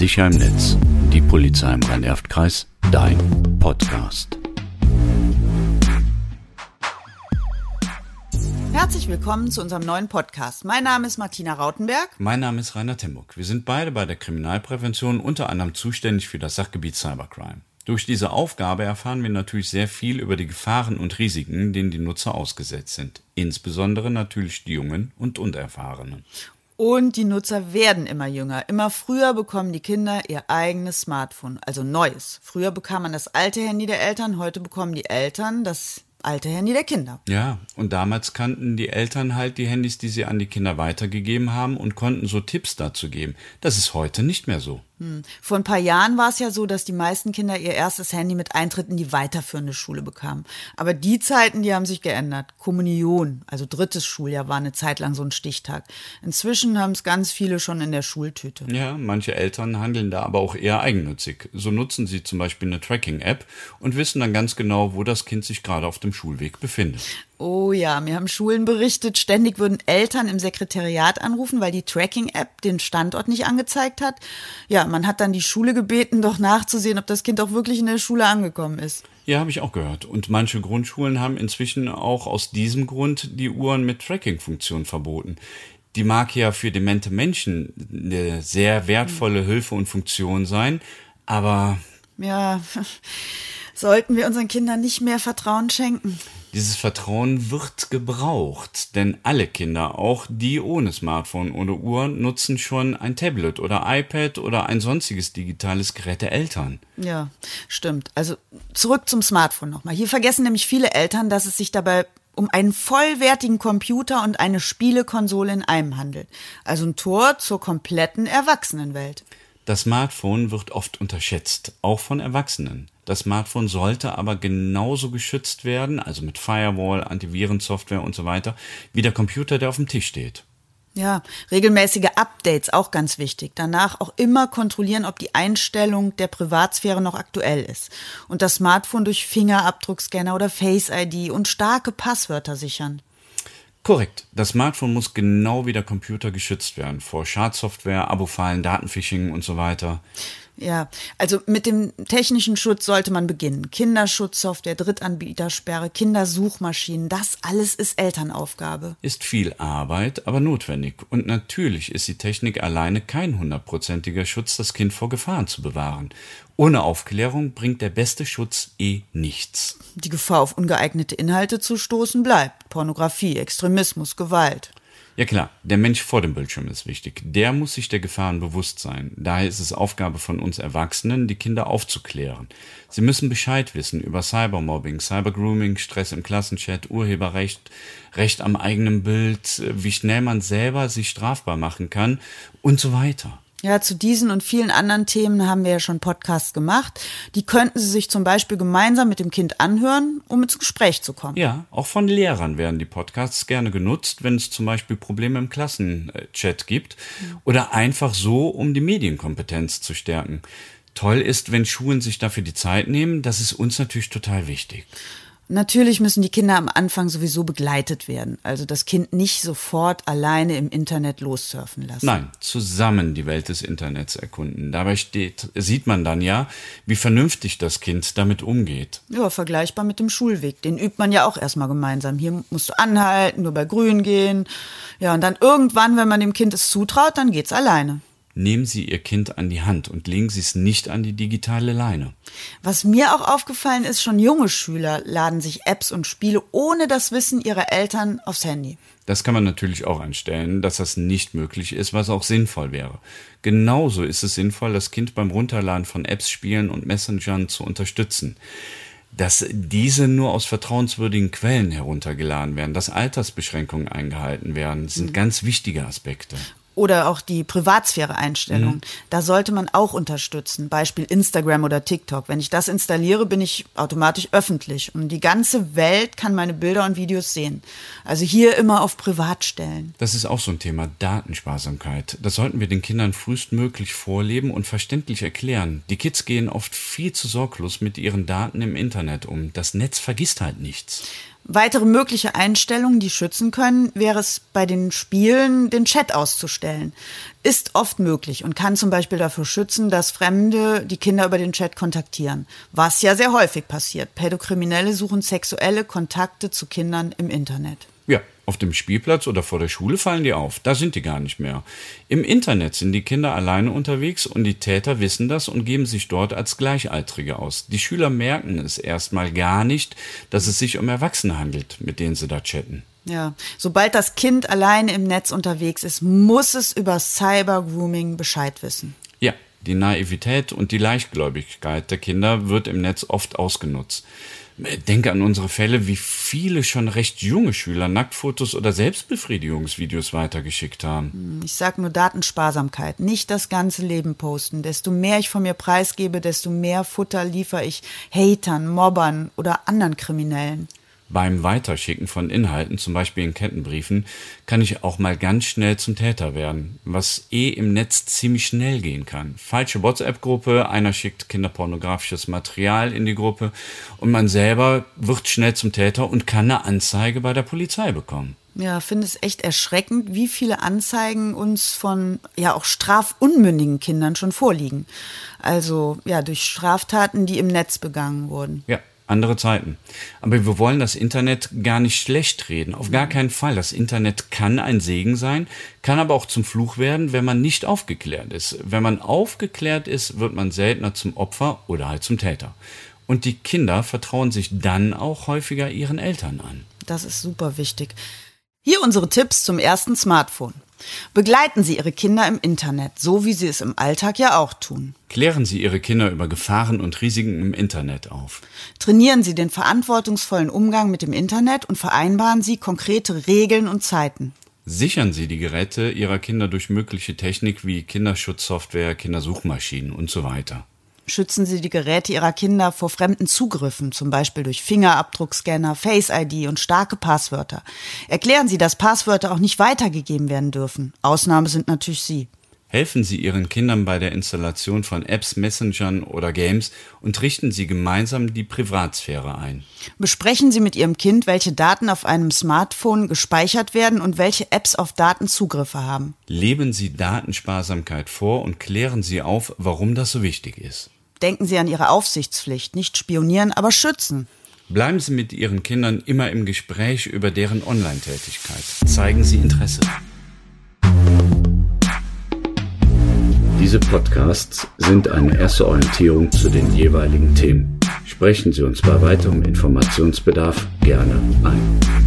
Sicher im Netz. Die Polizei im Rhein-Erft-Kreis. Dein Podcast. Herzlich willkommen zu unserem neuen Podcast. Mein Name ist Martina Rautenberg. Mein Name ist Rainer Timburg. Wir sind beide bei der Kriminalprävention unter anderem zuständig für das Sachgebiet Cybercrime. Durch diese Aufgabe erfahren wir natürlich sehr viel über die Gefahren und Risiken, denen die Nutzer ausgesetzt sind. Insbesondere natürlich die Jungen und Unerfahrenen. Und die Nutzer werden immer jünger. Immer früher bekommen die Kinder ihr eigenes Smartphone, also neues. Früher bekam man das alte Handy der Eltern, heute bekommen die Eltern das alte Handy der Kinder. Ja, und damals kannten die Eltern halt die Handys, die sie an die Kinder weitergegeben haben und konnten so Tipps dazu geben. Das ist heute nicht mehr so. Hm. Vor ein paar Jahren war es ja so, dass die meisten Kinder ihr erstes Handy mit Eintritt in die weiterführende Schule bekamen. Aber die Zeiten, die haben sich geändert. Kommunion, also drittes Schuljahr, war eine Zeit lang so ein Stichtag. Inzwischen haben es ganz viele schon in der Schultüte. Ja, manche Eltern handeln da aber auch eher eigennützig. So nutzen sie zum Beispiel eine Tracking-App und wissen dann ganz genau, wo das Kind sich gerade auf dem Schulweg befindet. Oh ja, mir haben Schulen berichtet, ständig würden Eltern im Sekretariat anrufen, weil die Tracking-App den Standort nicht angezeigt hat. Ja, man hat dann die Schule gebeten, doch nachzusehen, ob das Kind auch wirklich in der Schule angekommen ist. Ja, habe ich auch gehört. Und manche Grundschulen haben inzwischen auch aus diesem Grund die Uhren mit Tracking-Funktion verboten. Die mag ja für demente Menschen eine sehr wertvolle Hilfe und Funktion sein, aber. Ja, sollten wir unseren Kindern nicht mehr Vertrauen schenken? Dieses Vertrauen wird gebraucht, denn alle Kinder, auch die ohne Smartphone oder Uhr, nutzen schon ein Tablet oder iPad oder ein sonstiges digitales Gerät der Eltern. Ja, stimmt. Also zurück zum Smartphone nochmal. Hier vergessen nämlich viele Eltern, dass es sich dabei um einen vollwertigen Computer und eine Spielekonsole in einem handelt. Also ein Tor zur kompletten Erwachsenenwelt. Das Smartphone wird oft unterschätzt, auch von Erwachsenen. Das Smartphone sollte aber genauso geschützt werden, also mit Firewall, Antivirensoftware und so weiter, wie der Computer, der auf dem Tisch steht. Ja, regelmäßige Updates auch ganz wichtig. Danach auch immer kontrollieren, ob die Einstellung der Privatsphäre noch aktuell ist. Und das Smartphone durch Fingerabdruckscanner oder Face ID und starke Passwörter sichern. Korrekt. Das Smartphone muss genau wie der Computer geschützt werden vor Schadsoftware, Abo-Fallen, Datenphishing und so weiter. Ja, also mit dem technischen Schutz sollte man beginnen. Kinderschutzsoftware, Drittanbietersperre, Kindersuchmaschinen, das alles ist Elternaufgabe. Ist viel Arbeit, aber notwendig. Und natürlich ist die Technik alleine kein hundertprozentiger Schutz, das Kind vor Gefahren zu bewahren. Ohne Aufklärung bringt der beste Schutz eh nichts. Die Gefahr auf ungeeignete Inhalte zu stoßen bleibt. Pornografie, Extremismus, Gewalt. Ja klar, der Mensch vor dem Bildschirm ist wichtig. Der muss sich der Gefahren bewusst sein. Daher ist es Aufgabe von uns Erwachsenen, die Kinder aufzuklären. Sie müssen Bescheid wissen über Cybermobbing, Cybergrooming, Stress im Klassenchat, Urheberrecht, Recht am eigenen Bild, wie schnell man selber sich strafbar machen kann und so weiter. Ja, zu diesen und vielen anderen Themen haben wir ja schon Podcasts gemacht. Die könnten Sie sich zum Beispiel gemeinsam mit dem Kind anhören, um ins Gespräch zu kommen. Ja, auch von Lehrern werden die Podcasts gerne genutzt, wenn es zum Beispiel Probleme im Klassenchat gibt oder einfach so, um die Medienkompetenz zu stärken. Toll ist, wenn Schulen sich dafür die Zeit nehmen. Das ist uns natürlich total wichtig. Natürlich müssen die Kinder am Anfang sowieso begleitet werden. Also das Kind nicht sofort alleine im Internet lossurfen lassen. Nein, zusammen die Welt des Internets erkunden. Dabei steht, sieht man dann ja, wie vernünftig das Kind damit umgeht. Ja, vergleichbar mit dem Schulweg. Den übt man ja auch erstmal gemeinsam. Hier musst du anhalten, nur bei Grün gehen. Ja, und dann irgendwann, wenn man dem Kind es zutraut, dann geht's alleine nehmen Sie Ihr Kind an die Hand und legen Sie es nicht an die digitale Leine. Was mir auch aufgefallen ist, schon junge Schüler laden sich Apps und Spiele ohne das Wissen ihrer Eltern aufs Handy. Das kann man natürlich auch einstellen, dass das nicht möglich ist, was auch sinnvoll wäre. Genauso ist es sinnvoll, das Kind beim Runterladen von Apps, Spielen und Messengern zu unterstützen dass diese nur aus vertrauenswürdigen Quellen heruntergeladen werden, dass Altersbeschränkungen eingehalten werden, sind mhm. ganz wichtige Aspekte. Oder auch die Privatsphäre-Einstellung. Mhm. Da sollte man auch unterstützen. Beispiel Instagram oder TikTok. Wenn ich das installiere, bin ich automatisch öffentlich. Und die ganze Welt kann meine Bilder und Videos sehen. Also hier immer auf Privat stellen. Das ist auch so ein Thema Datensparsamkeit. Das sollten wir den Kindern frühestmöglich vorleben und verständlich erklären. Die Kids gehen oft viel zu sorglos mit ihren Daten im Internet um. Das Netz vergisst halt nichts. Weitere mögliche Einstellungen, die schützen können, wäre es bei den Spielen, den Chat auszustellen. Ist oft möglich und kann zum Beispiel dafür schützen, dass Fremde die Kinder über den Chat kontaktieren. Was ja sehr häufig passiert. Pädokriminelle suchen sexuelle Kontakte zu Kindern im Internet. Ja, auf dem Spielplatz oder vor der Schule fallen die auf. Da sind die gar nicht mehr. Im Internet sind die Kinder alleine unterwegs und die Täter wissen das und geben sich dort als Gleichaltrige aus. Die Schüler merken es erstmal gar nicht, dass es sich um Erwachsene handelt, mit denen sie da chatten. Ja, sobald das Kind alleine im Netz unterwegs ist, muss es über Cybergrooming Bescheid wissen. Ja, die Naivität und die Leichtgläubigkeit der Kinder wird im Netz oft ausgenutzt. Denke an unsere Fälle, wie viele schon recht junge Schüler Nacktfotos oder Selbstbefriedigungsvideos weitergeschickt haben. Ich sag nur Datensparsamkeit, nicht das ganze Leben posten. Desto mehr ich von mir preisgebe, desto mehr Futter liefere ich Hatern, Mobbern oder anderen Kriminellen. Beim Weiterschicken von Inhalten, zum Beispiel in Kettenbriefen, kann ich auch mal ganz schnell zum Täter werden, was eh im Netz ziemlich schnell gehen kann. Falsche WhatsApp-Gruppe, einer schickt kinderpornografisches Material in die Gruppe und man selber wird schnell zum Täter und kann eine Anzeige bei der Polizei bekommen. Ja, finde es echt erschreckend, wie viele Anzeigen uns von ja auch strafunmündigen Kindern schon vorliegen. Also ja, durch Straftaten, die im Netz begangen wurden. Ja, andere Zeiten. Aber wir wollen das Internet gar nicht schlecht reden. Auf gar keinen Fall. Das Internet kann ein Segen sein, kann aber auch zum Fluch werden, wenn man nicht aufgeklärt ist. Wenn man aufgeklärt ist, wird man seltener zum Opfer oder halt zum Täter. Und die Kinder vertrauen sich dann auch häufiger ihren Eltern an. Das ist super wichtig. Hier unsere Tipps zum ersten Smartphone. Begleiten Sie Ihre Kinder im Internet, so wie Sie es im Alltag ja auch tun. Klären Sie Ihre Kinder über Gefahren und Risiken im Internet auf. Trainieren Sie den verantwortungsvollen Umgang mit dem Internet und vereinbaren Sie konkrete Regeln und Zeiten. Sichern Sie die Geräte Ihrer Kinder durch mögliche Technik wie Kinderschutzsoftware, Kindersuchmaschinen und so weiter schützen Sie die Geräte Ihrer Kinder vor fremden Zugriffen, zum Beispiel durch Fingerabdruckscanner, Face ID und starke Passwörter. Erklären Sie, dass Passwörter auch nicht weitergegeben werden dürfen. Ausnahme sind natürlich Sie. Helfen Sie Ihren Kindern bei der Installation von Apps, Messengern oder Games und richten Sie gemeinsam die Privatsphäre ein. Besprechen Sie mit Ihrem Kind, welche Daten auf einem Smartphone gespeichert werden und welche Apps auf Daten Zugriffe haben. Leben Sie Datensparsamkeit vor und klären Sie auf, warum das so wichtig ist. Denken Sie an Ihre Aufsichtspflicht, nicht spionieren, aber schützen. Bleiben Sie mit Ihren Kindern immer im Gespräch über deren Online-Tätigkeit. Zeigen Sie Interesse. Diese Podcasts sind eine erste Orientierung zu den jeweiligen Themen. Sprechen Sie uns bei weiterem Informationsbedarf gerne ein.